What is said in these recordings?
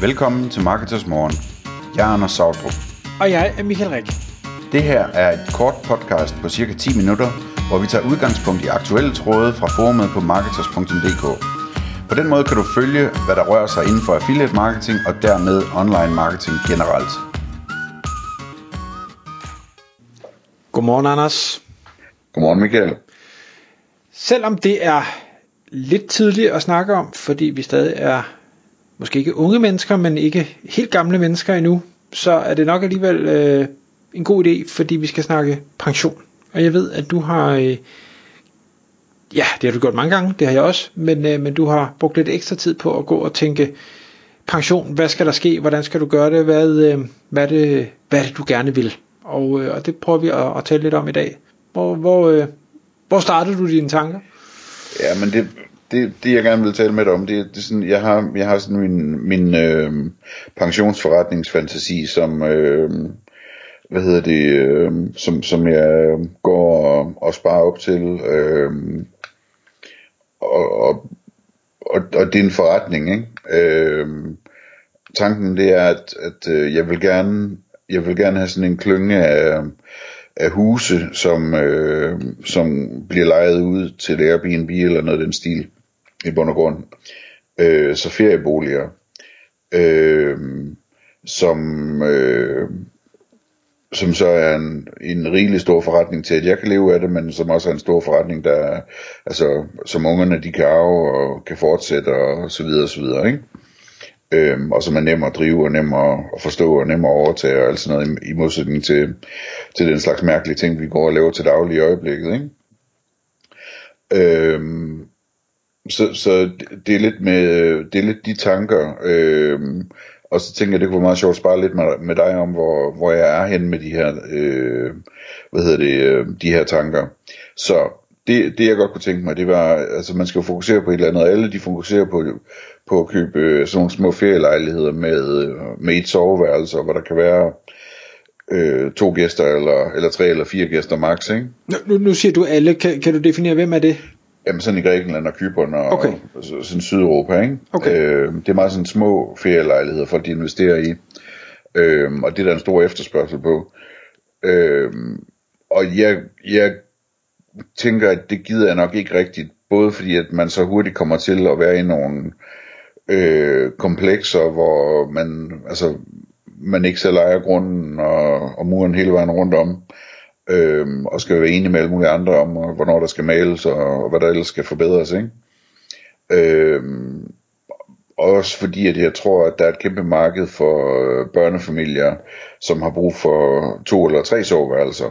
Velkommen til Marketers Morgen. Jeg er Anders Sautrup. Og jeg er Michael Rik. Det her er et kort podcast på cirka 10 minutter, hvor vi tager udgangspunkt i aktuelle tråde fra forumet på marketers.dk. På den måde kan du følge, hvad der rører sig inden for affiliate marketing og dermed online marketing generelt. Godmorgen, Anders. Godmorgen Michael. Selvom det er lidt tidligt at snakke om, fordi vi stadig er måske ikke unge mennesker, men ikke helt gamle mennesker endnu, så er det nok alligevel øh, en god idé, fordi vi skal snakke pension. Og jeg ved, at du har, øh, ja, det har du gjort mange gange, det har jeg også, men, øh, men du har brugt lidt ekstra tid på at gå og tænke, pension, hvad skal der ske, hvordan skal du gøre det, hvad, øh, hvad, er, det, hvad er det, du gerne vil? Og, øh, og det prøver vi at, at tale lidt om i dag. Hvor, hvor, øh, hvor startede du dine tanker? Ja, men det, det, det jeg gerne vil tale med dig om, det, det er sådan, jeg har, jeg har sådan min, min øh, pensionsforretningsfantasi, som, øh, hvad hedder det, øh, som, som jeg går og, og sparer op til, øh, og, og, og, og det er en forretning, ikke? Øh, tanken det er, at, at øh, jeg vil gerne, jeg vil gerne have sådan en klynge af, af huse, som, øh, som bliver lejet ud til Airbnb eller noget af den stil i bund og grund. Øh, så ferieboliger, øh, som, øh, som så er en, en rigelig stor forretning til, at jeg kan leve af det, men som også er en stor forretning, der, altså, som ungerne de kan arve og kan fortsætte og så videre og så videre, ikke? Øhm, og som er nem at drive og nem at, at forstå og nem at overtage og alt sådan noget i, i modsætning til, til den slags mærkelige ting, vi går og laver til daglig i øjeblikket. Ikke? Øhm, så, så det er lidt med det er lidt de tanker Øh, og så tænker jeg det kunne være meget sjovt at spare lidt med, med dig om hvor, hvor jeg er hen med de her øh, hvad hedder det øh, de her tanker så det, det jeg godt kunne tænke mig, det var, altså man skal jo fokusere på et eller andet, og alle de fokuserer på, på at købe øh, sådan nogle små ferielejligheder med, øh, med et soveværelse, hvor der kan være øh, to gæster, eller, eller tre eller fire gæster max, ikke? Nu, nu siger du alle, kan, kan du definere, hvem er det? Jamen sådan i Grækenland og Kypern og, okay. og sådan Sydeuropa, ikke? Okay. Øh, det er meget sådan små ferielejligheder, folk de investerer i, øh, og det er der en stor efterspørgsel på. Øh, og jeg, jeg tænker, at det gider jeg nok ikke rigtigt, både fordi at man så hurtigt kommer til at være i nogle øh, komplekser, hvor man, altså, man ikke selv ejer grunden og, og muren hele vejen rundt om, øh, og skal være enige med alle mulige andre om, og hvornår der skal males, og, og hvad der ellers skal forbedres, ikke? Øh, også fordi, at jeg tror, at der er et kæmpe marked for øh, børnefamilier, som har brug for to eller tre soveværelser.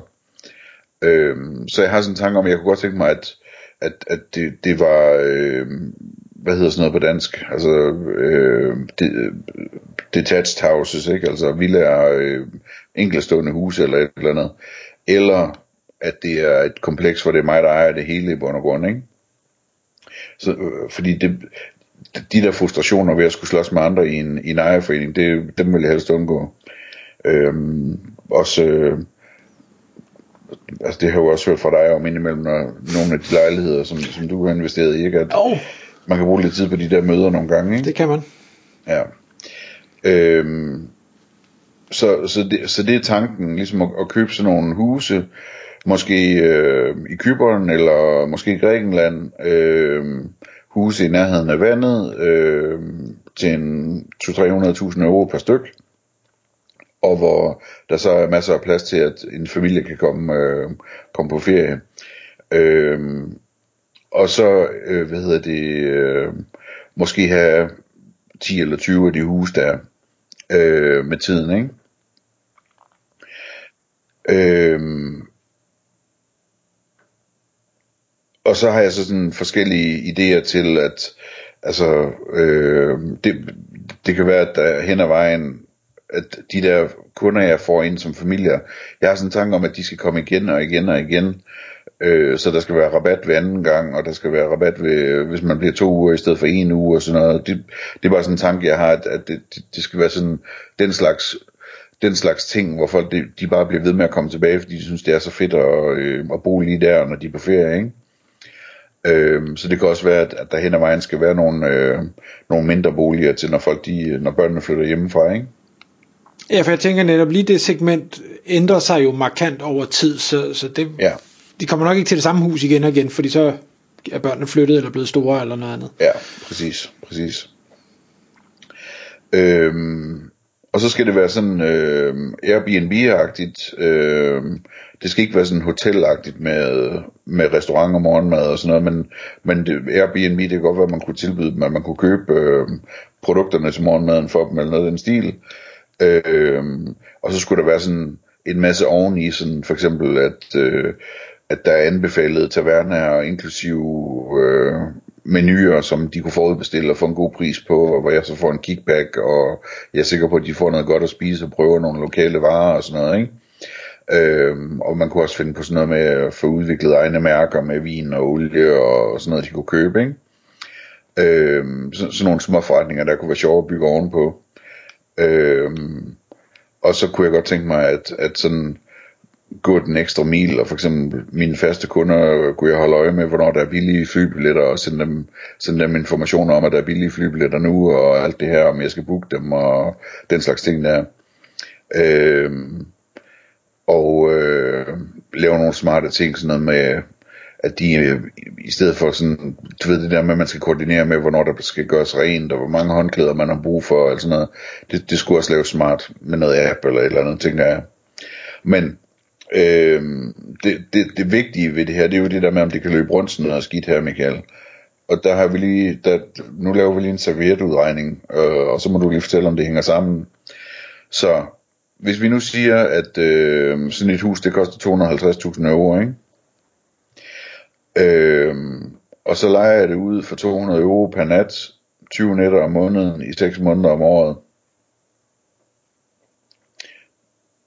Øhm, så jeg har sådan en tanke om, at jeg kunne godt tænke mig, at, at, at det, det var, øh, hvad hedder sådan noget på dansk, altså øhm, øh, de, detached houses, ikke? altså villaer, øh, enkeltstående huse eller et eller andet, eller at det er et kompleks, hvor det er mig, der ejer det hele i bund og grund, ikke? Så, øh, fordi det, de der frustrationer ved at skulle slås med andre i en, i en ejerforening, det, dem vil jeg helst undgå. Øhm, også, øh, altså det har jo også hørt fra dig om indimellem, når nogle af de lejligheder, som, som du har investeret i, ikke? At oh. man kan bruge lidt tid på de der møder nogle gange, ikke? Det kan man. Ja. Øhm, så, så, det, så det er tanken, ligesom at, at købe sådan nogle huse, måske øh, i Kyberen, eller måske i Grækenland, øh, huse i nærheden af vandet, øh, til en 200-300.000 euro per styk og hvor der så er masser af plads til, at en familie kan komme, øh, komme på ferie. Øh, og så, øh, hvad hedder det, øh, måske have 10 eller 20 af de huse der øh, med tiden, ikke? Øhm, og så har jeg så sådan forskellige idéer til, at altså, øh, det, det kan være, at der hen ad vejen at de der kunder, jeg får ind som familier, jeg har sådan en tanke om, at de skal komme igen og igen og igen. Øh, så der skal være rabat ved anden gang, og der skal være rabat ved, hvis man bliver to uger i stedet for en uge og sådan noget. Det, det er bare sådan en tanke, jeg har, at, at det, det, det skal være sådan den slags den slags ting, hvor folk de, de bare bliver ved med at komme tilbage, fordi de synes, det er så fedt at, øh, at bo lige der, når de er på ferie, ikke? Øh, så det kan også være, at, at der hen ad vejen skal være nogle, øh, nogle mindre boliger til, når folk de, når børnene flytter hjemmefra, ikke? Ja, for jeg tænker netop lige det segment ændrer sig jo markant over tid, så, så det, Ja, de kommer nok ikke til det samme hus igen og igen, fordi så er børnene flyttet eller blevet store eller noget andet. ja, præcis, præcis. Øhm, og så skal det være sådan øh, Airbnb-agtigt. Øh, det skal ikke være sådan hotelagtigt med, med restaurant og morgenmad og sådan noget, men, men det, Airbnb, det kan godt være, at man kunne tilbyde dem, at man kunne købe øh, produkterne til morgenmaden for dem, eller noget af den stil. Øh, og så skulle der være sådan en masse oveni, sådan for eksempel, at, øh, at der er anbefalede taverner, inklusive øh, menuer, som de kunne forudbestille og få en god pris på, og hvor jeg så får en kickback, og jeg er sikker på, at de får noget godt at spise og prøver nogle lokale varer og sådan noget, ikke? Øhm, og man kunne også finde på sådan noget med at få udviklet egne mærker med vin og olie og sådan noget, de kunne købe, ikke? Øhm, så, sådan nogle små forretninger, der kunne være sjove at bygge ovenpå. Øhm, og så kunne jeg godt tænke mig, at, at sådan gå den ekstra mil, og for eksempel mine faste kunder kunne jeg holde øje med, hvornår der er billige flybilletter, og sende dem, sende dem informationer om, at der er billige flybilletter nu, og alt det her, om jeg skal booke dem, og den slags ting der. Øhm, og øh, lave nogle smarte ting, sådan noget med, at de øh, i stedet for sådan, du ved det der med, at man skal koordinere med, hvornår der skal gøres rent, og hvor mange håndklæder man har brug for, og sådan noget, det, det skulle også laves smart med noget app eller et eller andet, tænker jeg. Men øh, det, det, det vigtige ved det her, det er jo det der med, om det kan løbe rundt sådan noget skidt her, Michael. Og der har vi lige, der, nu laver vi lige en servietudregning, øh, og så må du lige fortælle, om det hænger sammen. Så hvis vi nu siger, at øh, sådan et hus, det koster 250.000 euro, ikke? Øh, og så leger jeg det ud for 200 euro per nat, 20 nætter om måneden, i 6 måneder om året.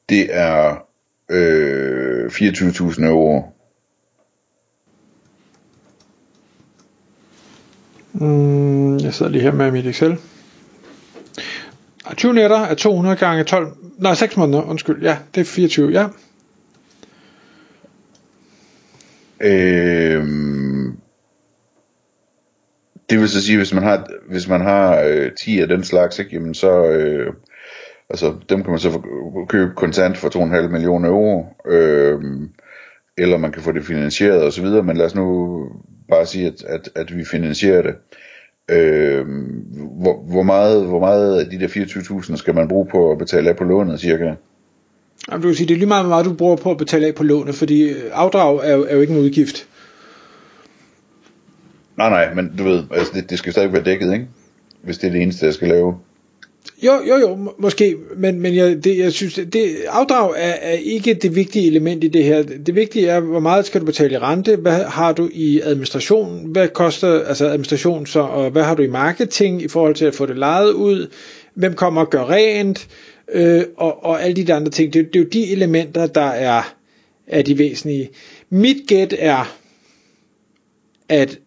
Det er øh, 24.000 euro. Mm, jeg sidder lige her med mit Excel. Og 20 nætter er 200 gange 12, nej 6 måneder, undskyld, ja, det er 24, ja. Øh, det vil så sige, hvis man har, hvis man har øh, 10 af den slags, ikke, jamen så, øh, altså dem kan man så købe kontant for 2,5 millioner euro, øh, eller man kan få det finansieret og så videre, men lad os nu bare sige, at, at, at vi finansierer det. Øh, hvor, hvor, meget, hvor meget af de der 24.000 skal man bruge på at betale af på lånet cirka? Jamen, du kan sige, det er lige meget, hvor meget du bruger på at betale af på lånet, fordi øh, afdrag er jo, er jo ikke en udgift. Nej, nej, men du ved, altså det, det skal stadig være dækket, ikke? Hvis det er det eneste, jeg skal lave. Jo, jo, jo, må- måske, men, men jeg, det, jeg synes, det, afdrag er, er ikke det vigtige element i det her. Det vigtige er, hvor meget skal du betale i rente, hvad har du i administration, hvad koster altså administration så, og hvad har du i marketing i forhold til at få det lejet ud, hvem kommer og gør rent, øh, og, og alle de der andre ting. Det, det er jo de elementer, der er, er de væsentlige. Mit gæt er, at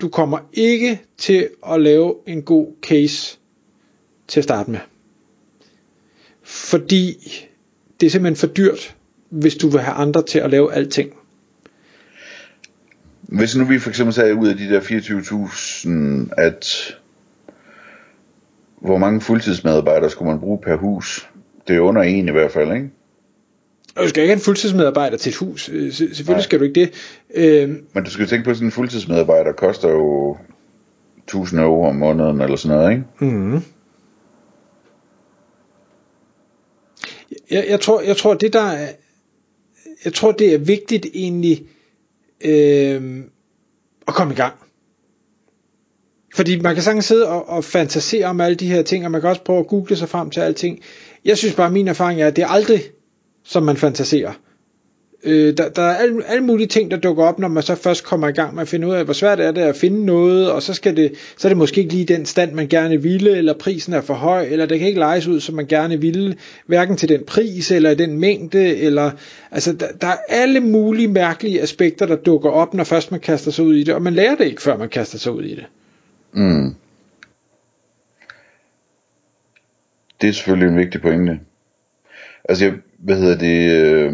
du kommer ikke til at lave en god case til at starte med. Fordi det er simpelthen for dyrt, hvis du vil have andre til at lave alting. Hvis nu vi for eksempel sagde ud af de der 24.000, at hvor mange fuldtidsmedarbejdere skulle man bruge per hus? Det er under en i hvert fald, ikke? Og du skal ikke have en fuldtidsmedarbejder til et hus. Øh, se- Selvfølgelig Nej. skal du ikke det. Øh, Men du skal jo tænke på, at sådan en fuldtidsmedarbejder koster jo 1000 euro om måneden eller sådan noget, ikke? mm. Jeg, jeg, tror, jeg tror, det der er, jeg tror, det er vigtigt egentlig øh, at komme i gang. Fordi man kan sagtens sidde og, og fantasere om alle de her ting, og man kan også prøve at google sig frem til alting. Jeg synes bare, at min erfaring er, at det er aldrig, som man fantaserer. Øh, der, der er alle, alle mulige ting, der dukker op, når man så først kommer i gang med at finde ud af, hvor svært er det at finde noget, og så, skal det, så er det måske ikke lige den stand, man gerne ville, eller prisen er for høj, eller det kan ikke lejes ud, som man gerne ville, hverken til den pris, eller i den mængde, eller, altså der, der er alle mulige mærkelige aspekter, der dukker op, når først man kaster sig ud i det, og man lærer det ikke, før man kaster sig ud i det. Mm. Det er selvfølgelig en vigtig pointe. Altså, jeg, hvad hedder det? Øh,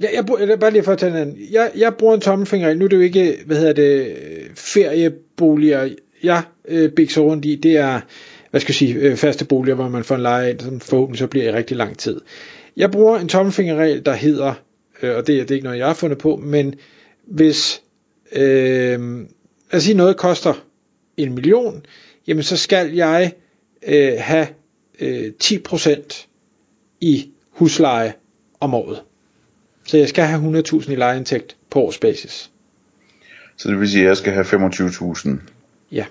Jeg, jeg, bruger, jeg, bare lige for at tage en jeg, jeg bruger en tommelfinger, nu er det jo ikke, hvad hedder det, ferieboliger, jeg øh, bikser rundt i, det er, hvad skal jeg sige, øh, faste boliger, hvor man får en leje ind, som forhåbentlig så bliver i rigtig lang tid. Jeg bruger en tommelfingerregel, der hedder, øh, og det, det er ikke noget, jeg har fundet på, men hvis, øh, lad os sige, noget koster en million, jamen så skal jeg øh, have øh, 10% i husleje om året. Så jeg skal have 100.000 i lejeindtægt på årsbasis. Så det vil sige, at jeg skal have 25.000. Ja.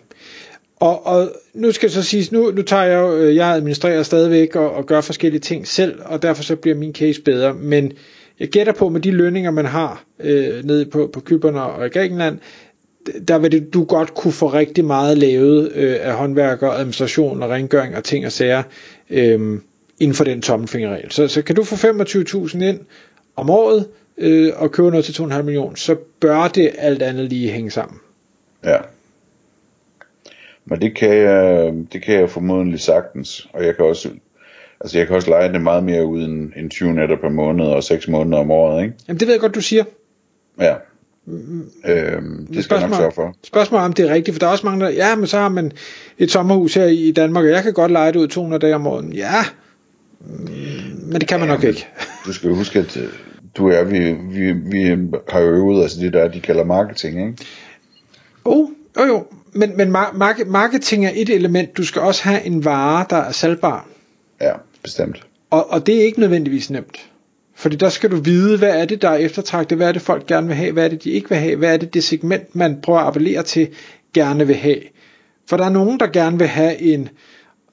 Og, og nu skal jeg så sige, nu, nu tager jeg jo, øh, jeg administrerer stadigvæk og, og gør forskellige ting selv, og derfor så bliver min case bedre. Men jeg gætter på, med de lønninger, man har øh, nede på, på Kyberne og i Grækenland, der vil det, du godt kunne få rigtig meget lavet øh, af håndværker, administration og rengøring og ting og sager øh, inden for den tommelfingerregel. Så, så kan du få 25.000 ind om året øh, og købe noget til 2,5 millioner, så bør det alt andet lige hænge sammen. Ja. Men det kan jeg, det kan jeg formodentlig sagtens, og jeg kan også, altså jeg kan også lege det meget mere ud end, end 20 nætter per måned og 6 måneder om året, ikke? Jamen det ved jeg godt, du siger. Ja. Øhm, det skal jeg nok sørge for. Spørgsmålet om det er rigtigt, for der er også mange, der, ja, men så har man et sommerhus her i Danmark, og jeg kan godt lege det ud 200 dage om året. Ja, men det kan man ja, nok ikke. Du skal huske, at du er, vi, vi, vi har jo øvet altså det der, de kalder marketing, ikke? Oh, jo jo, men, men marketing er et element. Du skal også have en vare, der er salgbar. Ja, bestemt. Og, og det er ikke nødvendigvis nemt. Fordi der skal du vide, hvad er det, der er eftertragtet, hvad er det, folk gerne vil have, hvad er det, de ikke vil have, hvad er det, det segment, man prøver at appellere til, gerne vil have. For der er nogen, der gerne vil have en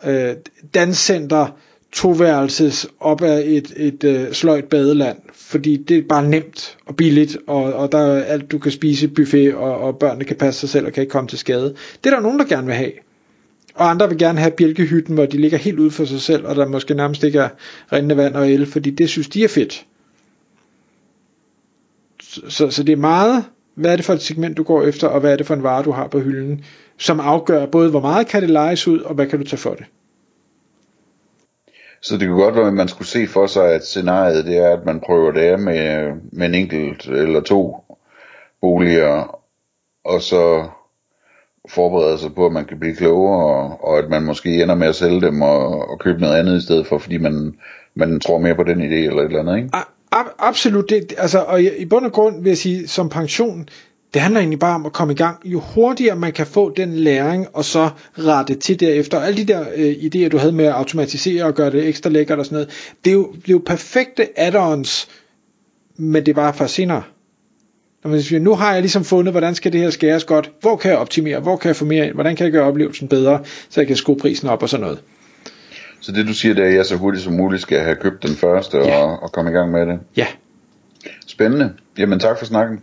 øh, danscenter, toværelses op af et, et øh, sløjt badeland, fordi det er bare nemt og billigt, og, og der er alt, du kan spise buffet, og, og børnene kan passe sig selv og kan ikke komme til skade. Det er der nogen, der gerne vil have. Og andre vil gerne have bjælkehytten, hvor de ligger helt ud for sig selv, og der måske nærmest ikke er rindende vand og el, fordi det synes de er fedt. Så, så, så det er meget, hvad er det for et segment, du går efter, og hvad er det for en vare, du har på hylden, som afgør både, hvor meget kan det lejes ud, og hvad kan du tage for det. Så det kunne godt være, at man skulle se for sig, at scenariet det er, at man prøver det af med, med en enkelt eller to boliger, og så forbereder sig på, at man kan blive klogere, og, og at man måske ender med at sælge dem og, og købe noget andet i stedet for, fordi man, man tror mere på den idé eller et eller andet, ikke? A- absolut, det, altså, og i, i bund og grund vil jeg sige, som pension, det handler egentlig bare om at komme i gang. Jo hurtigere man kan få den læring, og så rette til derefter. Alle de der øh, idéer, du havde med at automatisere og gøre det ekstra lækkert og sådan noget, det er jo, det er jo perfekte add-ons, men det er bare for senere. Når man siger, nu har jeg ligesom fundet, hvordan skal det her skæres godt, hvor kan jeg optimere, hvor kan jeg få mere ind, hvordan kan jeg gøre oplevelsen bedre, så jeg kan skrue prisen op og sådan noget. Så det du siger, det er, at jeg så hurtigt som muligt skal have købt den første ja. og, og komme i gang med det? Ja. Spændende. Jamen tak for snakken.